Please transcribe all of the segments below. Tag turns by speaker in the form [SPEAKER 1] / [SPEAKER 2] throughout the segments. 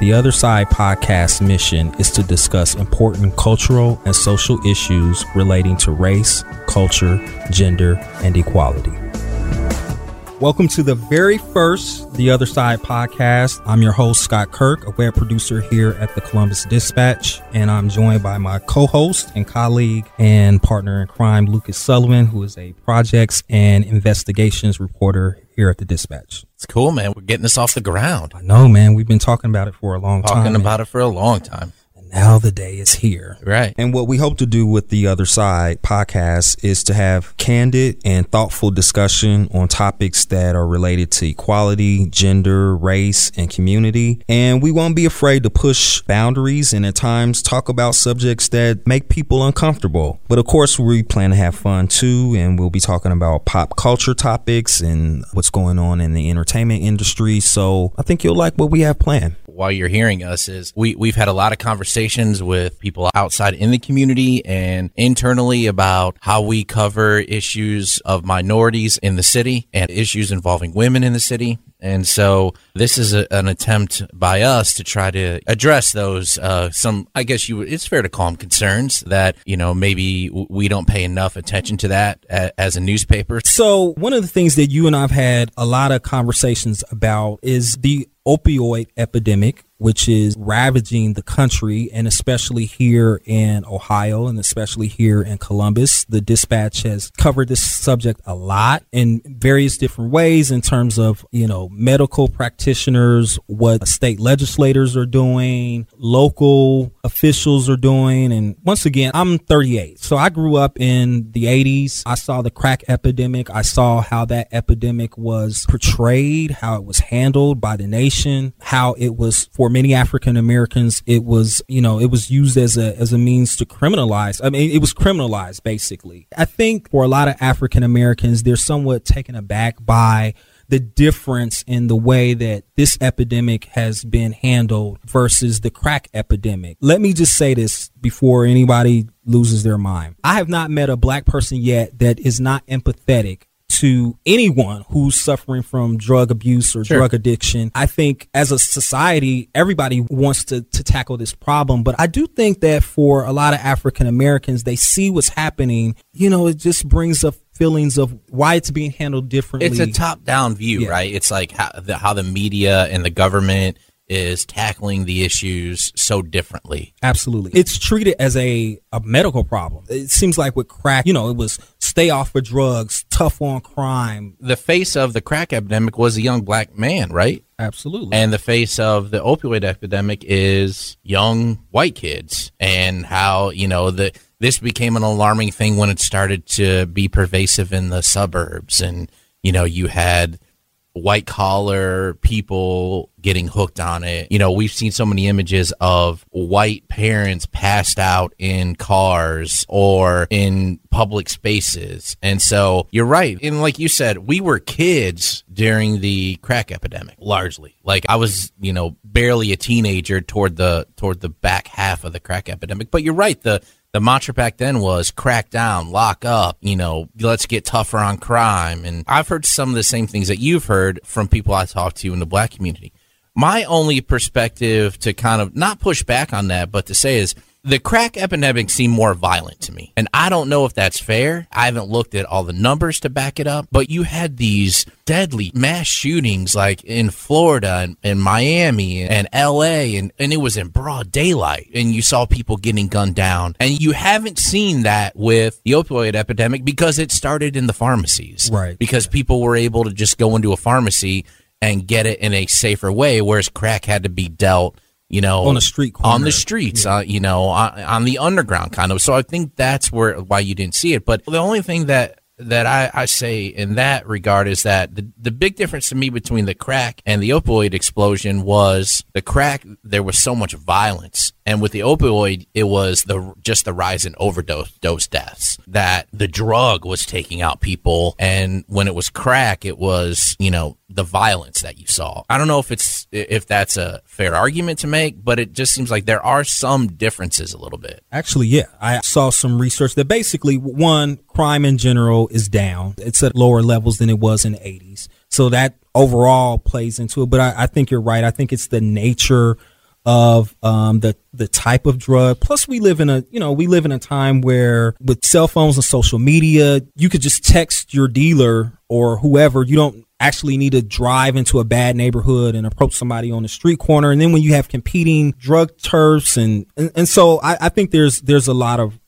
[SPEAKER 1] The Other Side podcast mission is to discuss important cultural and social issues relating to race, culture, gender, and equality. Welcome to the very first The Other Side podcast. I'm your host, Scot Kirk, a web producer here at the Columbus Dispatch, and I'm joined by my co host and colleague and partner in crime, Lucas Sullivan, who is a projects and investigations reporter here at the Dispatch.
[SPEAKER 2] It's cool, man. We're getting this off the ground.
[SPEAKER 1] I know, man. We've been talking about it for a long
[SPEAKER 2] talking
[SPEAKER 1] time.
[SPEAKER 2] Talking about it for a long time
[SPEAKER 1] now the day is here.
[SPEAKER 2] Right.
[SPEAKER 1] And what we hope to do with the Other Side podcast is to have candid and thoughtful discussion on topics that are related to equality, gender, race, and community. And we won't be afraid to push boundaries and at times talk about subjects that make people uncomfortable. But of course, we plan to have fun too. And we'll be talking about pop culture topics and what's going on in the entertainment industry. So I think you'll like what we have planned
[SPEAKER 2] while you're hearing us is we, we've had a lot of conversations with people outside in the community and internally about how we cover issues of minorities in the city and issues involving women in the city. And so this is a, an attempt by us to try to address those uh, some I guess you it's fair to call them concerns that you know maybe we don't pay enough attention to that as a newspaper.
[SPEAKER 1] So one of the things that you and I've had a lot of conversations about is the opioid epidemic which is ravaging the country and especially here in Ohio and especially here in Columbus. The dispatch has covered this subject a lot in various different ways in terms of, you know, medical practitioners, what state legislators are doing, local officials are doing. And once again, I'm 38. So I grew up in the 80s. I saw the crack epidemic. I saw how that epidemic was portrayed, how it was handled by the nation, how it was for many African Americans, it was, you know, it was used as a, as a means to criminalize. I mean, it was criminalized basically. I think for a lot of African Americans, they're somewhat taken aback by the difference in the way that this epidemic has been handled versus the crack epidemic. Let me just say this before anybody loses their mind. I have not met a black person yet that is not empathetic to anyone who's suffering from drug abuse or sure. drug addiction. I think as a society, everybody wants to, to tackle this problem. But I do think that for a lot of African Americans, they see what's happening. You know, it just brings up feelings of why it's being handled differently.
[SPEAKER 2] It's a top down view, yeah. right? It's like how the, how the media and the government is tackling the issues so differently.
[SPEAKER 1] Absolutely. It's treated as a, a medical problem. It seems like with crack, you know, it was stay off of drugs, tough on crime.
[SPEAKER 2] The face of the crack epidemic was a young black man, right?
[SPEAKER 1] Absolutely.
[SPEAKER 2] And the face of the opioid epidemic is young white kids and how, you know, the this became an alarming thing when it started to be pervasive in the suburbs and you know, you had white collar people getting hooked on it. You know, we've seen so many images of white parents passed out in cars or in public spaces. And so you're right. And like you said, we were kids during the crack epidemic, largely. Like I was, you know, barely a teenager toward the toward the back half of the crack epidemic. But you're right, the the mantra back then was crack down, lock up, you know, let's get tougher on crime. And I've heard some of the same things that you've heard from people I talk to in the black community. My only perspective to kind of not push back on that, but to say is the crack epidemic seemed more violent to me. And I don't know if that's fair. I haven't looked at all the numbers to back it up, but you had these deadly mass shootings like in Florida and, and Miami and LA and, and it was in broad daylight and you saw people getting gunned down. And you haven't seen that with the opioid epidemic because it started in the pharmacies.
[SPEAKER 1] Right.
[SPEAKER 2] Because people were able to just go into a pharmacy and get it in a safer way, whereas crack had to be dealt you know,
[SPEAKER 1] on the street,
[SPEAKER 2] corner. on the streets, yeah. uh, you know, on, on, the underground kind of. So I think that's where why you didn't see it. But the only thing that that I, I say in that regard is that the, the big difference to me between the crack and the opioid explosion was the crack there was so much violence and with the opioid it was the just the rise in overdose dose deaths that the drug was taking out people and when it was crack it was you know the violence that you saw i don't know if it's if that's a fair argument to make but it just seems like there are some differences a little bit
[SPEAKER 1] actually yeah i saw some research that basically one crime in general is down. It's at lower levels than it was in the 80s. So that overall plays into it. But I, I think you're right. I think it's the nature of um, the the type of drug. Plus, we live in a you know we live in a time where with cell phones and social media, you could just text your dealer or whoever. You don't actually need to drive into a bad neighborhood and approach somebody on the street corner. And then when you have competing drug turfs and and, and so I, I think there's there's a lot of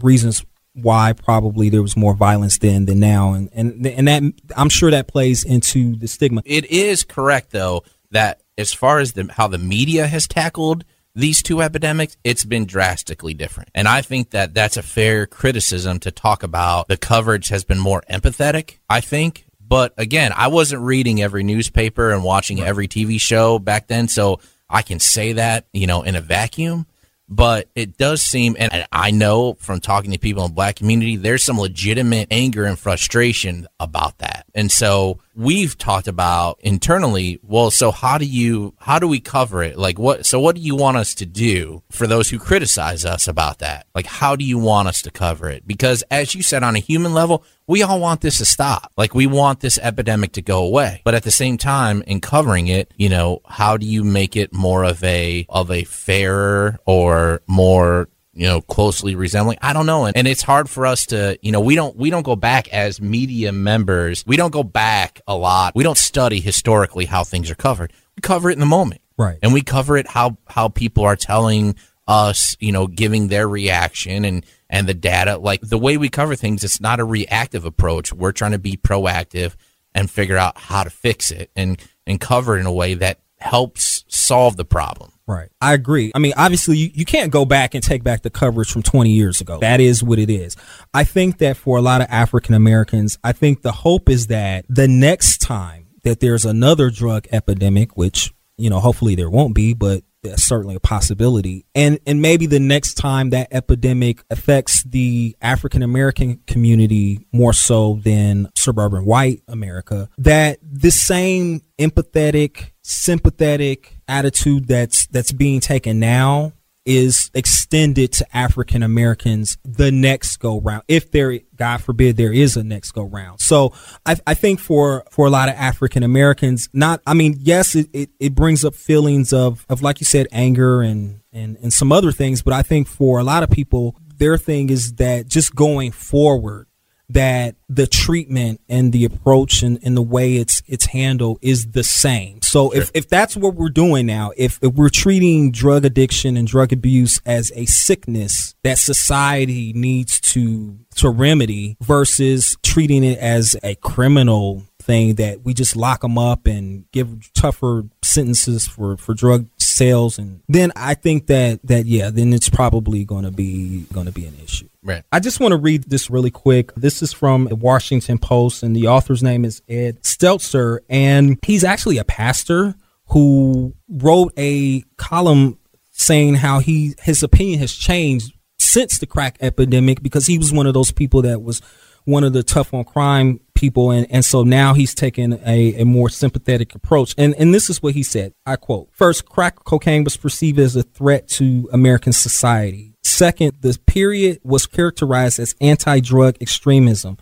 [SPEAKER 1] reasons why probably there was more violence then than now and and and that I'm sure that plays into the stigma.
[SPEAKER 2] It is correct though that as far as the, how the media has tackled these two epidemics, it's been drastically different. And I think that that's a fair criticism to talk about. The coverage has been more empathetic, I think. But again, I wasn't reading every newspaper and watching every TV show back then, so I can say that, you know, in a vacuum but it does seem and i know from talking to people in the black community there's some legitimate anger and frustration about that and so we've talked about internally well so how do you how do we cover it? Like what so what do you want us to do for those who criticize us about that? Like how do you want us to cover it? Because as you said on a human level we all want this to stop. Like we want this epidemic to go away. But at the same time in covering it you know how do you make it more of a of a fairer or more you know closely resembling. I don't know. And, and it's hard for us to you know we don't we don't go back as media members. We don't go back a lot. We don't study historically how things are covered. We cover it in the moment.
[SPEAKER 1] Right.
[SPEAKER 2] and we cover it how how people are telling us you know giving their reaction and and the data. Like the way we cover things it's not a reactive approach. We're trying to be proactive and figure out how to fix it and and cover it in a way that helps solve the problem
[SPEAKER 1] Right. I agree. I mean, obviously, you, you can't go back and take back the coverage from 20 years ago. That is what it is. I think that for a lot of African Americans, I think the hope is that the next time that there's another drug epidemic, which, you know, hopefully there won't be, but that's certainly a possibility. And and maybe the next time that epidemic affects the African American community more so than suburban white America, that this same empathetic, sympathetic attitude that's that's being taken now is extended to African Americans the next go round. If there, God forbid, there is a next go round. So I, I think for, for a lot of African Americans, not, I mean, yes, it, it, it brings up feelings of, of, like you said, anger and, and, and some other things. But I think for a lot of people, their thing is that just going forward, that the treatment and the approach and, and the way it's it's handled is the same. So sure. if, if that's what we're doing now, if, if we're treating drug addiction and drug abuse as a sickness that society needs to to remedy versus treating it as a criminal thing that we just lock them up and give tougher sentences for for drug sales and then I think that that yeah then it's probably going to be going to be an issue.
[SPEAKER 2] Right.
[SPEAKER 1] I just want to read this really quick. This is from the Washington Post, and the author's name is Ed Stetzer, and he's actually a pastor who wrote a column saying how he his opinion has changed since the crack epidemic because he was one of those people that was one of the tough on crime people and, and so now he's taken a, a more sympathetic approach and and this is what he said i quote first crack cocaine was perceived as a threat to american society Second, the period was characterized as anti drug extremism.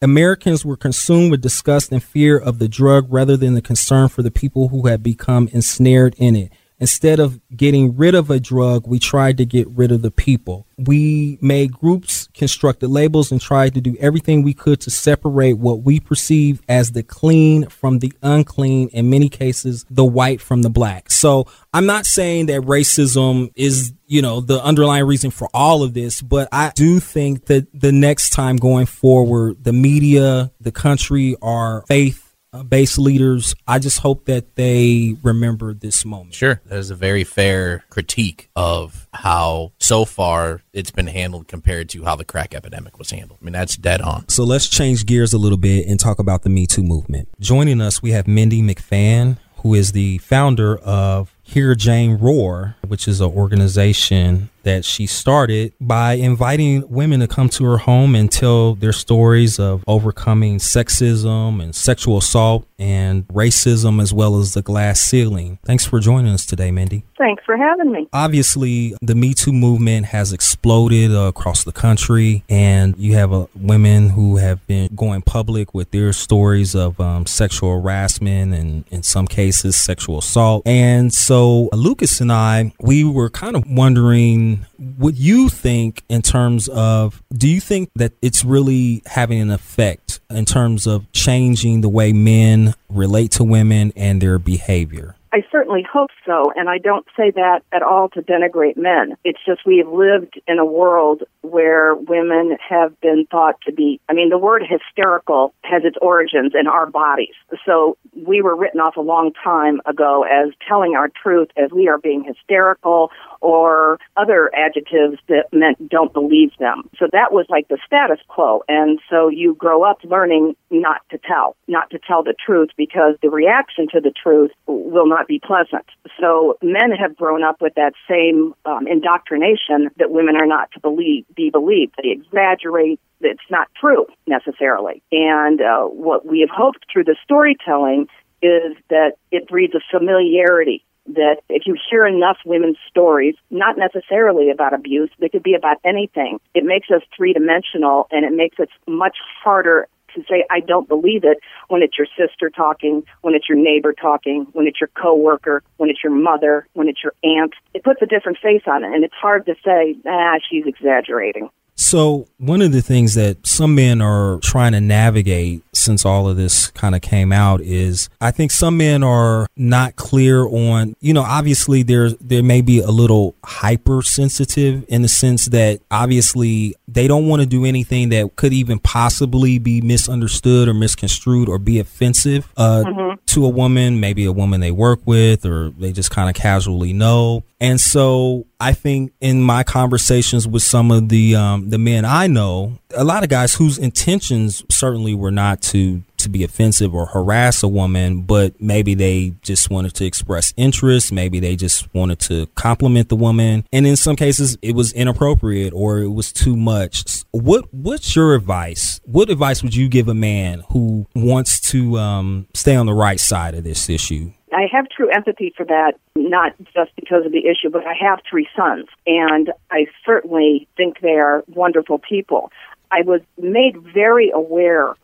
[SPEAKER 1] Americans were consumed with disgust and fear of the drug rather than the concern for the people who had become ensnared in it. Instead of getting rid of a drug, we tried to get rid of the people. We made groups, constructed labels, and tried to do everything we could to separate what we perceive as the clean from the unclean, in many cases, the white from the black. So I'm not saying that racism is you know the underlying reason for all of this but i do think that the next time going forward the media the country our faith Uh, based leaders, I just hope that they remember this moment.
[SPEAKER 2] Sure. That is a very fair critique of how so far it's been handled compared to how the crack epidemic was handled. I mean, that's dead on.
[SPEAKER 1] So let's change gears a little bit and talk about the Me Too movement. Joining us, we have Mindy McFann, who is the founder of Hear Jane Roar, which is an organization that she started by inviting women to come to her home and tell their stories of overcoming sexism and sexual assault and racism as well as the glass ceiling. Thanks for joining us today, Mindy.
[SPEAKER 3] Thanks for having me.
[SPEAKER 1] Obviously, the Me Too movement has exploded uh, across the country, and you have uh, women who have been going public with their stories of um, sexual harassment and, in some cases, sexual assault. And so, Lucas and I, we were kind of wondering what you think in terms of do you think that it's really having an effect in terms of changing the way men relate to women and their behavior?
[SPEAKER 3] I certainly hope so, and I don't say that at all to denigrate men. It's just we have lived in a world where women have been thought to be, I mean, the word hysterical has its origins in our bodies. So we were written off a long time ago as telling our truth as we are being hysterical or other adjectives that meant don't believe them. So that was like the status quo. And so you grow up learning not to tell, not to tell the truth because the reaction to the truth will not be pleasant. So men have grown up with that same um, indoctrination that women are not to believe, be believed. They exaggerate. It's not true necessarily. And uh, what we have hoped through the storytelling is that it breeds a familiarity that if you hear enough women's stories, not necessarily about abuse, they could be about anything, it makes us three dimensional and it makes it much harder to say I don't believe it when it's your sister talking, when it's your neighbor talking, when it's your coworker, when it's your mother, when it's your aunt. It puts a different face on it, and it's hard to say, ah, she's exaggerating.
[SPEAKER 1] So, one of the things that some men are trying to navigate since all of this kind of came out is I think some men are not clear on, you know, obviously there there may be a little hypersensitive in the sense that obviously they don't want to do anything that could even possibly be misunderstood or misconstrued or be offensive uh, mm-hmm. to a woman, maybe a woman they work with or they just kind of casually know. And so I think in my conversations with some of the um, the men I know, a lot of guys whose intentions certainly were not to to be offensive or harass a woman, but maybe they just wanted to express interest. Maybe they just wanted to compliment the woman, and in some cases, it was inappropriate or it was too much. What What's your advice? What advice would you give a man who wants to um, stay on the right side of this issue?
[SPEAKER 3] I have true empathy for that, not just because of the issue, but I have three sons, and I certainly think they are wonderful people. I was made very aware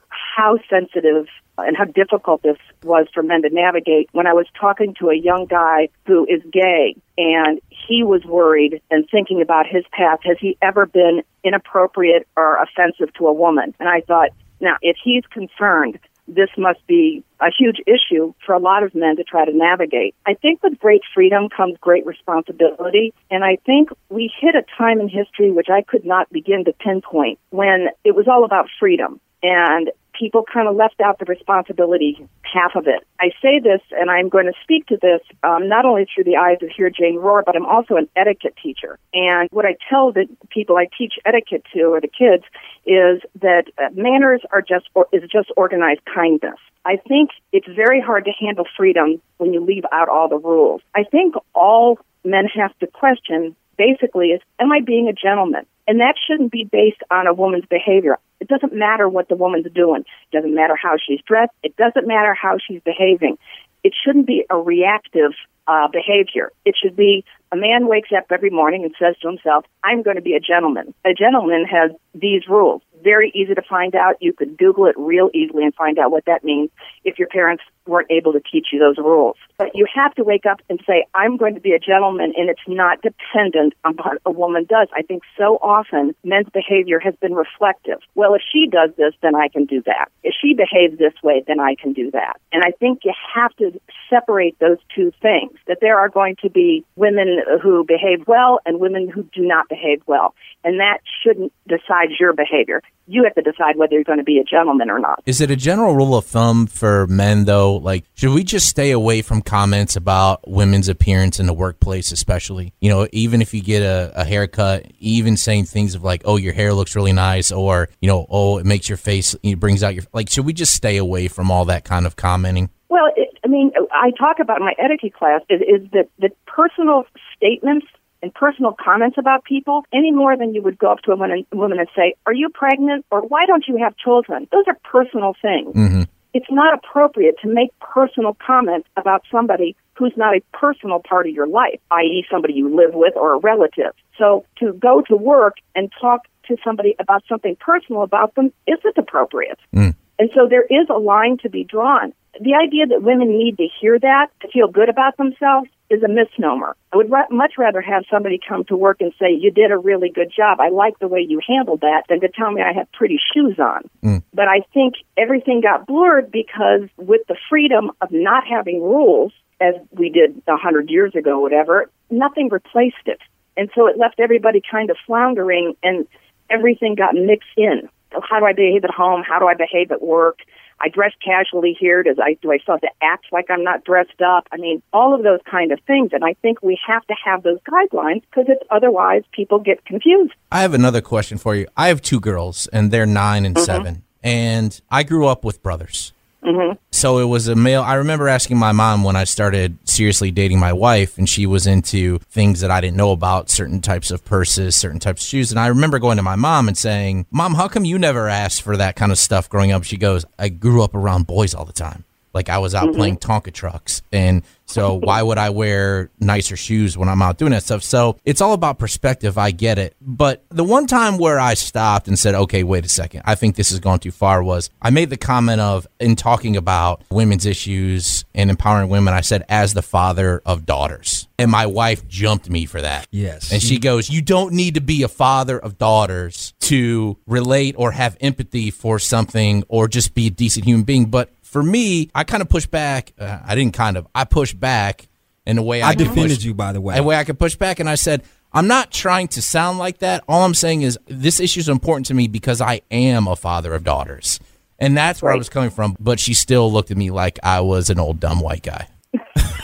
[SPEAKER 3] how sensitive and how difficult this was for men to navigate when I was talking to a young guy who is gay and he was worried and thinking about his past. Has he ever been inappropriate or offensive to a woman? And I thought, now, if he's concerned this must be a huge issue for a lot of men to try to navigate. I think with great freedom comes great responsibility, and I think we hit a time in history which I could not begin to pinpoint when it was all about freedom. And people kind of left out the responsibility half of it. I say this, and I'm going to speak to this um, not only through the eyes of Hear Jane Roar, but I'm also an etiquette teacher. And what I tell the people I teach etiquette to, or the kids, is that uh, manners are just or, is just organized kindness. I think it's very hard to handle freedom when you leave out all the rules. I think all men have to question basically is, am I being a gentleman? And that shouldn't be based on a woman's behavior. It doesn't matter what the woman's doing. It doesn't matter how she's dressed. It doesn't matter how she's behaving. It shouldn't be a reactive uh, behavior. It should be a man wakes up every morning and says to himself, I'm going to be a gentleman. A gentleman has these rules very easy to find out. You could Google it real easily and find out what that means if your parents weren't able to teach you those rules. But you have to wake up and say, I'm going to be a gentleman, and it's not dependent on what a woman does. I think so often men's behavior has been reflective. Well, if she does this, then I can do that. If she behaves this way, then I can do that. And I think you have to separate those two things, that there are going to be women who behave well and women who do not behave well. And that shouldn't decide your behavior you have to decide whether you're going to be a gentleman or not.
[SPEAKER 2] Is it a general rule of thumb for men, though? Like, should we just stay away from comments about women's appearance in the workplace, especially? You know, even if you get a, a haircut, even saying things of like, oh, your hair looks really nice, or, you know, oh, it makes your face, it brings out your, like, should we just stay away from all that kind of commenting?
[SPEAKER 3] Well, it, I mean, I talk about my etiquette class is, is that, that personal statements and personal comments about people any more than you would go up to a woman, woman and say, Are you pregnant? or Why don't you have children? Those are personal things.
[SPEAKER 2] Mm-hmm.
[SPEAKER 3] It's not appropriate to make personal comments about somebody who's not a personal part of your life, i.e., somebody you live with or a relative. So to go to work and talk to somebody about something personal about them isn't appropriate.
[SPEAKER 2] Mm.
[SPEAKER 3] And so there is a line to be drawn. The idea that women need to hear that to feel good about themselves is a misnomer. I would ra- much rather have somebody come to work and say, You did a really good job. I like the way you handled that, than to tell me I have pretty shoes on.
[SPEAKER 2] Mm.
[SPEAKER 3] But I think everything got blurred because with the freedom of not having rules, as we did a hundred years ago, whatever, nothing replaced it. And so it left everybody kind of floundering and everything got mixed in. So how do I behave at home? How do I behave at work? I dress casually here. Does I do I still have to act like I'm not dressed up? I mean, all of those kind of things. And I think we have to have those guidelines because it's otherwise people get confused.
[SPEAKER 2] I have another question for you. I have two girls, and they're 9 and mm-hmm. seven, and I grew up with brothers.
[SPEAKER 3] Hmm
[SPEAKER 2] So it was a male. I remember asking my mom when I started seriously dating my wife, and she was into things that I didn't know about, certain types of purses, certain types of shoes. And I remember going to my mom and saying, Mom, how come you never asked for that kind of stuff growing up? She goes, I grew up around boys all the time. Like I was out mm-hmm. playing Tonka trucks. And so why would I wear nicer shoes when I'm out doing that stuff? So it's all about perspective. I get it. But the one time where I stopped and said, okay, wait a second, I think this has gone too far was I made the comment of, in talking about women's issues and empowering women, I said, as the father of daughters. And my wife jumped me for that.
[SPEAKER 1] Yes.
[SPEAKER 2] And she goes, You don't need to be a father of daughters to relate or have empathy for something or just be a decent human being. But for me, I kind of push back. Uh, I didn't kind of, I pushed back in a way I,
[SPEAKER 1] I defended
[SPEAKER 2] push-
[SPEAKER 1] you, by the way.
[SPEAKER 2] A way I could push back. And I said, I'm not trying to sound like that. All I'm saying is this issue is important to me because I am a father of daughters. And that's where I was coming from. But she still looked at me like I was an old dumb white guy.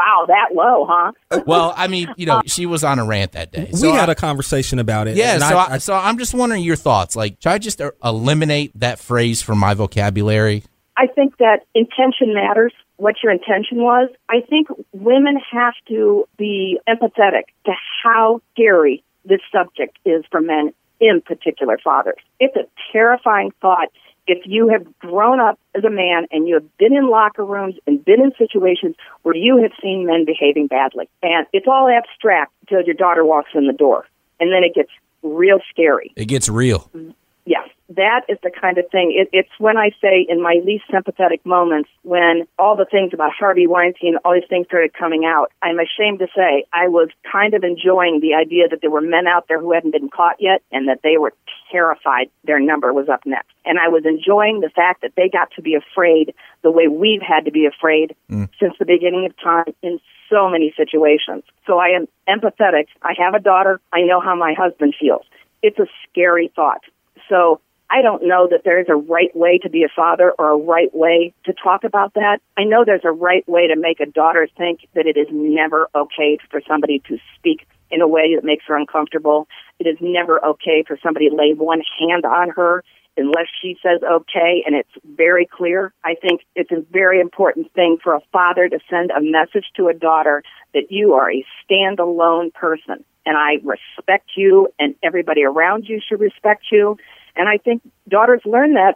[SPEAKER 3] wow, that low, huh?
[SPEAKER 2] Well, I mean, you know, she was on a rant that day.
[SPEAKER 1] we had
[SPEAKER 2] I-
[SPEAKER 1] a conversation about it.
[SPEAKER 2] Yeah,
[SPEAKER 1] and
[SPEAKER 2] so
[SPEAKER 1] I,
[SPEAKER 2] I, so I'm just wondering your thoughts. Like, should I just uh, eliminate that phrase from my vocabulary?
[SPEAKER 3] I think that intention matters, what your intention was. I think women have to be empathetic to how scary this subject is for men, in particular fathers. It's a terrifying thought. If you have grown up as a man and you have been in locker rooms and been in situations where you have seen men behaving badly, and it's all abstract until your daughter walks in the door, and then it gets real scary.
[SPEAKER 2] It gets real.
[SPEAKER 3] That is the kind of thing. It, it's when I say in my least sympathetic moments, when all the things about Harvey Weinstein, all these things started coming out, I'm ashamed to say I was kind of enjoying the idea that there were men out there who hadn't been caught yet and that they were terrified their number was up next. And I was enjoying the fact that they got to be afraid the way we've had to be afraid mm. since the beginning of time in so many situations. So I am empathetic. I have a daughter. I know how my husband feels. It's a scary thought. So I don't know that there's a right way to be a father or a right way to talk about that. I know there's a right way to make a daughter think that it is never okay for somebody to speak in a way that makes her uncomfortable. It is never okay for somebody to lay one hand on her unless she says okay and it's very clear. I think it's a very important thing for a father to send a message to a daughter that you are a standalone person and I respect you and everybody around you should respect you. And I think daughters learn that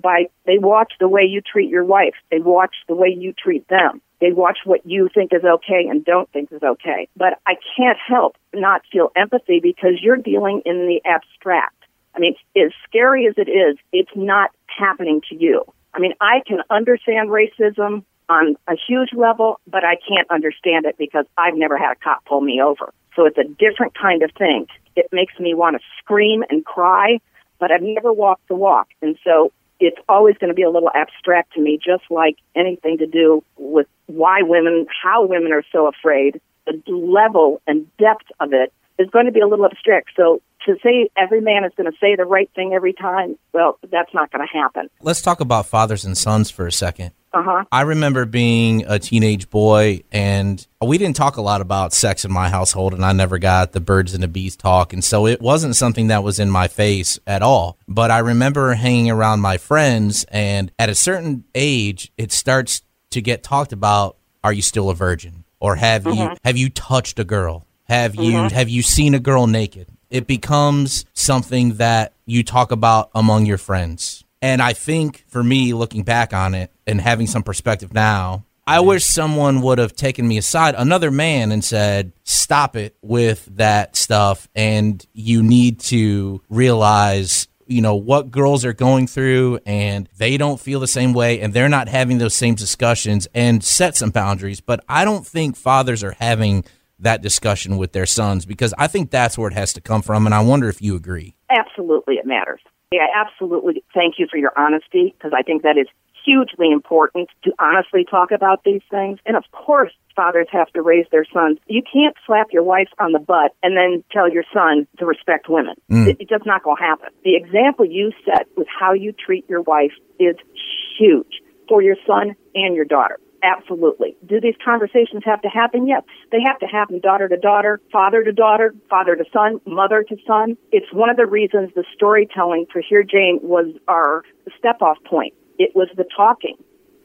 [SPEAKER 3] by they watch the way you treat your wife. They watch the way you treat them. They watch what you think is okay and don't think is okay. But I can't help not feel empathy because you're dealing in the abstract. I mean, as scary as it is, it's not happening to you. I mean, I can understand racism on a huge level, but I can't understand it because I've never had a cop pull me over. So it's a different kind of thing. It makes me want to scream and cry, but I've never walked the walk. And so it's always going to be a little abstract to me, just like anything to do with why women, how women are so afraid. The level and depth of it is going to be a little abstract. So to say every man is going to say the right thing every time, well, that's not going to happen.
[SPEAKER 2] Let's talk about fathers and sons for a second.
[SPEAKER 3] Uh huh.
[SPEAKER 2] I remember being a teenage boy, and we didn't talk a lot about sex in my household, and I never got the birds and the bees talk. And so it wasn't something that was in my face at all. But I remember hanging around my friends, and at a certain age, it starts to get talked about are you still a virgin? or have you have you touched a girl? Have you have you seen a girl naked? It becomes something that you talk about among your friends. And I think for me, looking back on it and having some perspective now, I wish someone would have taken me aside, another man, and said, stop it with that stuff. And you need to realize, you know, what girls are going through and they don't feel the same way and they're not having those same discussions and set some boundaries. But I don't think fathers are having that discussion with their sons because I think that's where it has to come from. And I wonder if you agree.
[SPEAKER 3] Absolutely, it matters. Yeah, absolutely. Thank you for your honesty because I think that is hugely important to honestly talk about these things. And of course, fathers have to raise their sons. You can't slap your wife on the butt and then tell your son to respect women. Hmm. It, it's just not going to happen. The example you set with how you treat your wife is huge for your son and your daughter. Absolutely. Do these conversations have to happen? Yes. They have to happen daughter to daughter, father to daughter, father to son, mother to son. It's one of the reasons the storytelling for Hear Jane was our step off point. It was the talking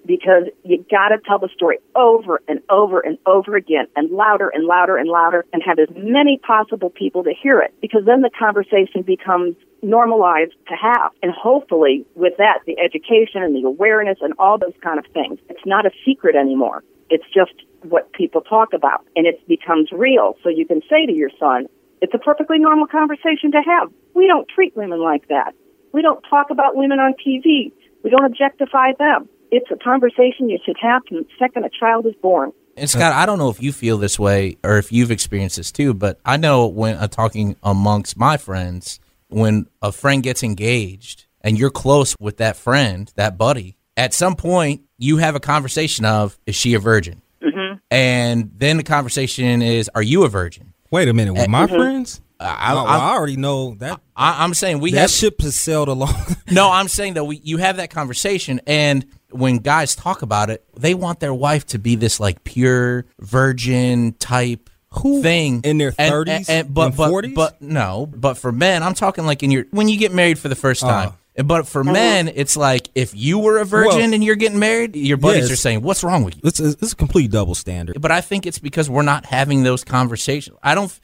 [SPEAKER 3] because you got to tell the story over and over and over again and louder and louder and louder and have as many possible people to hear it because then the conversation becomes normalized to have. And hopefully with that, the education and the awareness and all those kind of things. It's not a secret anymore. It's just what people talk about and it becomes real. So you can say to your son, it's a perfectly normal conversation to have. We don't treat women like that. We don't talk about women on TV. We don't objectify them. It's a conversation you should have from the second a child is born.
[SPEAKER 2] And Scot, I don't know if you feel this way or if you've experienced this too, but I know when uh, talking amongst my friends, when a friend gets engaged and you're close with that friend, that buddy, at some point you have a conversation of, is she a virgin?
[SPEAKER 3] Mm-hmm.
[SPEAKER 2] And then the conversation is, are you a virgin?
[SPEAKER 1] Wait a minute, with my
[SPEAKER 3] Mm-hmm.
[SPEAKER 1] friends?
[SPEAKER 2] I,
[SPEAKER 1] I,
[SPEAKER 2] I,
[SPEAKER 1] I already know that
[SPEAKER 2] I, I'm saying we
[SPEAKER 1] that
[SPEAKER 2] have
[SPEAKER 1] ship has sailed along.
[SPEAKER 2] No, I'm saying that we you have that conversation and when guys talk about it, they want their wife to be this like pure virgin type
[SPEAKER 1] Who
[SPEAKER 2] thing
[SPEAKER 1] in their 30s
[SPEAKER 2] and, and- but
[SPEAKER 1] and
[SPEAKER 2] but
[SPEAKER 1] 40s?
[SPEAKER 2] but no, but for men, I'm talking like in your when you get married for the first
[SPEAKER 1] Uh.
[SPEAKER 2] time. But for men, it's like if you were a virgin
[SPEAKER 1] Well,
[SPEAKER 2] and you're getting married, your buddies
[SPEAKER 1] yes.
[SPEAKER 2] are saying, "What's wrong with you?"
[SPEAKER 1] it's, a, it's a complete double standard.
[SPEAKER 2] But I think it's because we're not having those conversations. I don't,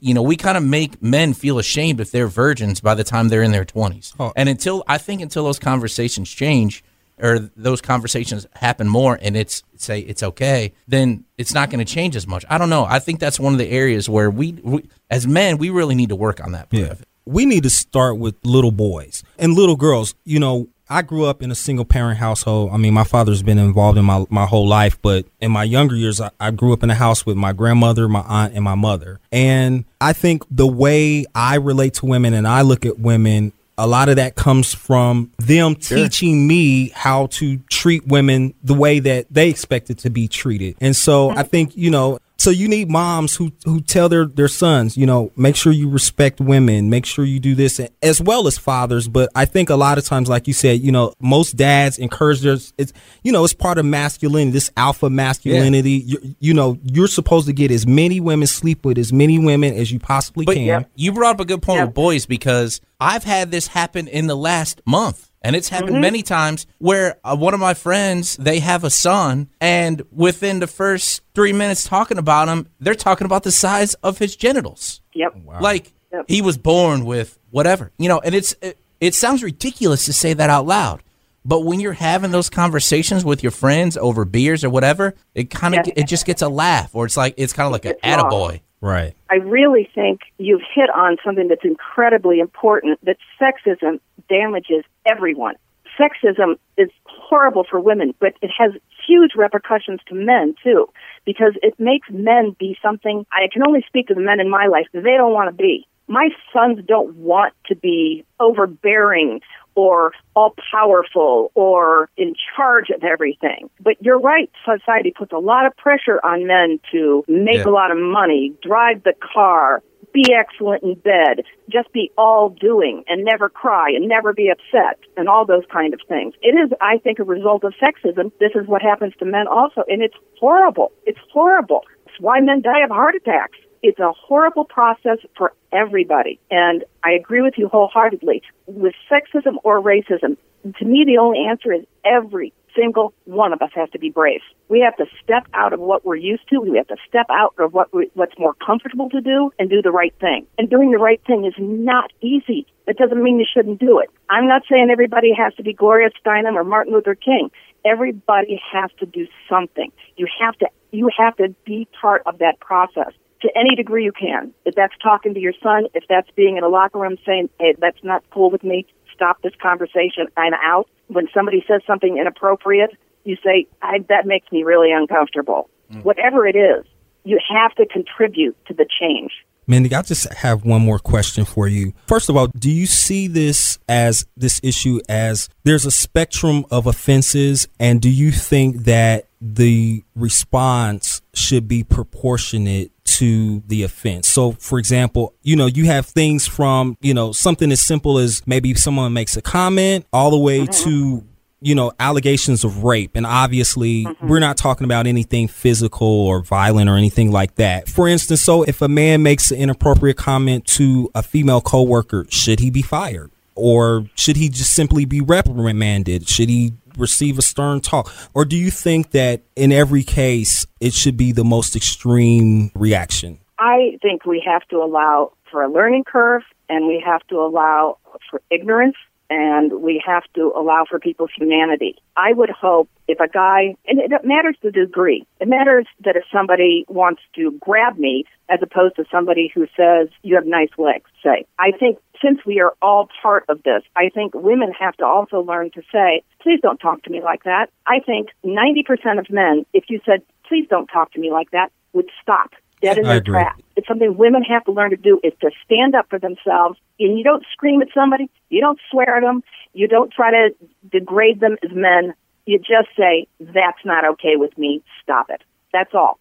[SPEAKER 2] you know, we kind of make men feel ashamed if they're virgins by the time they're in their 20s.
[SPEAKER 1] Oh.
[SPEAKER 2] And until, I think until those conversations change or those conversations happen more and it's, say, it's okay, then it's not going to change as much. I don't know. I think that's one of the areas where we, we as men, we really need to work on that part
[SPEAKER 1] Yeah.
[SPEAKER 2] of it.
[SPEAKER 1] We need to start with little boys and little girls. You know, I grew up in a single parent household. I mean, my father's been involved in my, my whole life, but in my younger years, I, I grew up in a house with my grandmother, my aunt, and my mother. And I think the way I relate to women and I look at women, a lot of that comes from them teaching me how to treat women the way that they expected to be treated. And so mm-hmm. I think, you know, so you need moms who who tell their their sons, you know, make sure you respect women, make sure you do this, as well as fathers. But I think a lot of times, like you said, you know, most dads encourage their it's you know it's part of masculinity, this alpha masculinity. You, you know, you're supposed to get as many women, sleep with as many women as you possibly
[SPEAKER 2] But
[SPEAKER 1] can.
[SPEAKER 2] you brought up a good point
[SPEAKER 3] Yeah.
[SPEAKER 2] with boys because I've had this happen in the last month. And it's happened many times where uh, one of my friends, they have a son, and within the first three minutes talking about him, they're talking about the size of his genitals.
[SPEAKER 3] Yep.
[SPEAKER 2] Like
[SPEAKER 3] Yep.
[SPEAKER 2] he was born with whatever, you know. And it's it, it sounds ridiculous to say that out loud, but when you're having those conversations with your friends over beers or whatever, it kind of
[SPEAKER 3] Yeah.
[SPEAKER 2] it just gets a laugh, or it's like it's kind of like an
[SPEAKER 3] It's wrong.
[SPEAKER 2] attaboy.
[SPEAKER 1] Right.
[SPEAKER 3] I really think you've hit on something that's incredibly important that sexism damages everyone. Sexism is horrible for women, but it has huge repercussions to men too, because it makes men be something I can only speak to the men in my life that they don't want to be. My sons don't want to be overbearing or all powerful or in charge of everything. But you're right, society puts a lot of pressure on men to make
[SPEAKER 2] Yeah.
[SPEAKER 3] a lot of money, drive the car, be excellent in bed, just be all doing and never cry and never be upset and all those kind of things. It is, I think, a result of sexism. This is what happens to men also, and it's horrible. It's horrible. It's why men die of heart attacks. It's a horrible process for everybody. And I agree with you wholeheartedly. With sexism or racism, to me, the only answer is every single one of us has to be brave. We have to step out of what we're used to. We have to step out of what we, what's more comfortable to do and do the right thing. And doing the right thing is not easy. That doesn't mean you shouldn't do it. I'm not saying everybody has to be Gloria Steinem or Martin Luther King. Everybody has to do something. You have to you have to be part of that process to any degree you can. If that's talking to your son, if that's being in a locker room saying, "Hey, that's not cool with me. Stop this conversation. I'm out." When somebody says something inappropriate, you say, I, "That makes me really uncomfortable." Mm. Whatever it is, you have to contribute to the change.
[SPEAKER 1] Mindy, I just have one more question for you. First of all, do you see this as this issue as there's a spectrum of offenses, and do you think that the response should be proportionate to the offense. So, for example, you know, you have things from, you know, something as simple as maybe someone makes a comment all the way mm-hmm. to you know, allegations of rape. And obviously, mm-hmm. we're not talking about anything physical or violent or anything like that. For instance, so if a man makes an inappropriate comment to a female coworker, should he be fired? Or should he just simply be reprimanded? Should he receive a stern talk? Or do you think that in every case, it should be the most extreme reaction?
[SPEAKER 3] I think we have to allow for a learning curve and we have to allow for ignorance and we have to allow for people's humanity. I would hope if a guy, and it matters the degree, it matters that if somebody wants to grab me as opposed to somebody who says, you have nice legs, say. I think since we are all part of this, I think women have to also learn to say, please don't talk to me like that. I think 90% of men, if you said, please don't talk to me like that, would stop dead in their tracks. It's something women have to learn to do is to stand up for themselves. And you don't scream at somebody, you don't swear at them, you don't try to degrade them as men. You just say, that's not okay with me, stop it. That's all.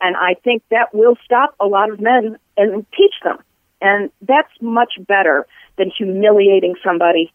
[SPEAKER 3] And I think that will stop a lot of men and teach them. And that's much better than humiliating somebody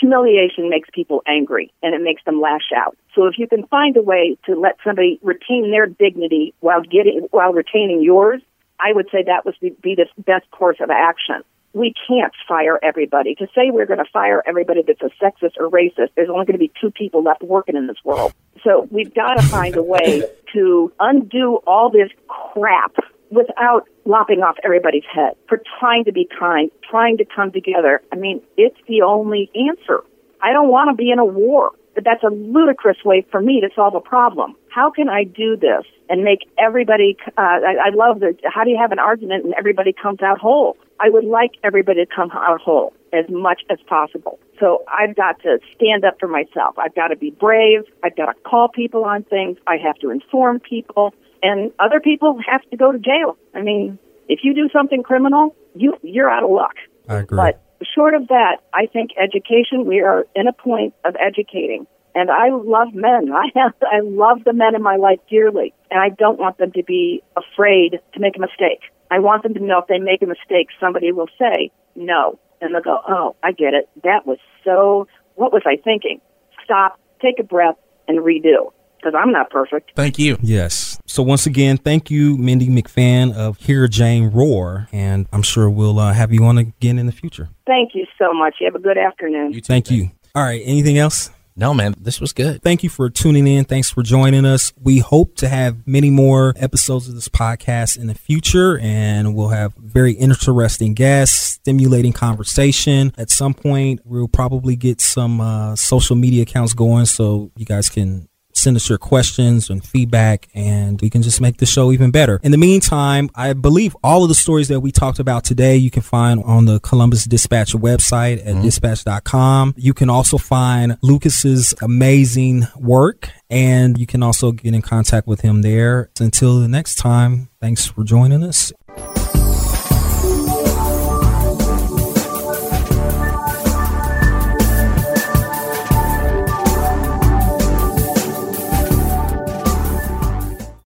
[SPEAKER 3] humiliation makes people angry and it makes them lash out. So if you can find a way to let somebody retain their dignity while getting while retaining yours, I would say that would be the best course of action. We can't fire everybody. To say we're going to fire everybody that's a sexist or racist, there's only going to be two people left working in this world. So we've got to find a way to undo all this crap without lopping off everybody's head, for trying to be kind, trying to come together. I mean, it's the only answer. I don't want to be in a war, but that's a ludicrous way for me to solve a problem. How can I do this and make everybody, uh, I, I love the, how do you have an argument and everybody comes out whole? I would like everybody to come out whole as much as possible. So I've got to stand up for myself. I've got to be brave. I've got to call people on things. I have to inform people and other people have to go to jail. I mean, if you do something criminal, you you're out of luck.
[SPEAKER 1] I agree.
[SPEAKER 3] But short of that, I think education. We are in a point of educating, and I love men. I have I love the men in my life dearly, and I don't want them to be afraid to make a mistake. I want them to know if they make a mistake, somebody will say no, and they'll go, "Oh, I get it. That was so. What was I thinking? Stop, take a breath, and redo." because I'm not perfect.
[SPEAKER 2] Thank you.
[SPEAKER 1] Yes. So once again, thank you, Mindy McFann of Hear Jane Roar, and I'm sure we'll uh, have you on again in the future.
[SPEAKER 3] Thank you so much. You have a good afternoon.
[SPEAKER 1] You thank you. All right. Anything else?
[SPEAKER 2] No, man, this was good.
[SPEAKER 1] Thank you for tuning in. Thanks for joining us. We hope to have many more episodes of this podcast in the future, and we'll have very interesting guests, stimulating conversation. At some point, we'll probably get some uh, social media accounts going so you guys can send us your questions and feedback, and we can just make the show even better. In the meantime, I believe all of the stories that we talked about today you can find on the Columbus Dispatch website at mm-hmm. dispatch.com. You can also find Lucas's amazing work, and you can also get in contact with him there. Until the next time, thanks for joining us.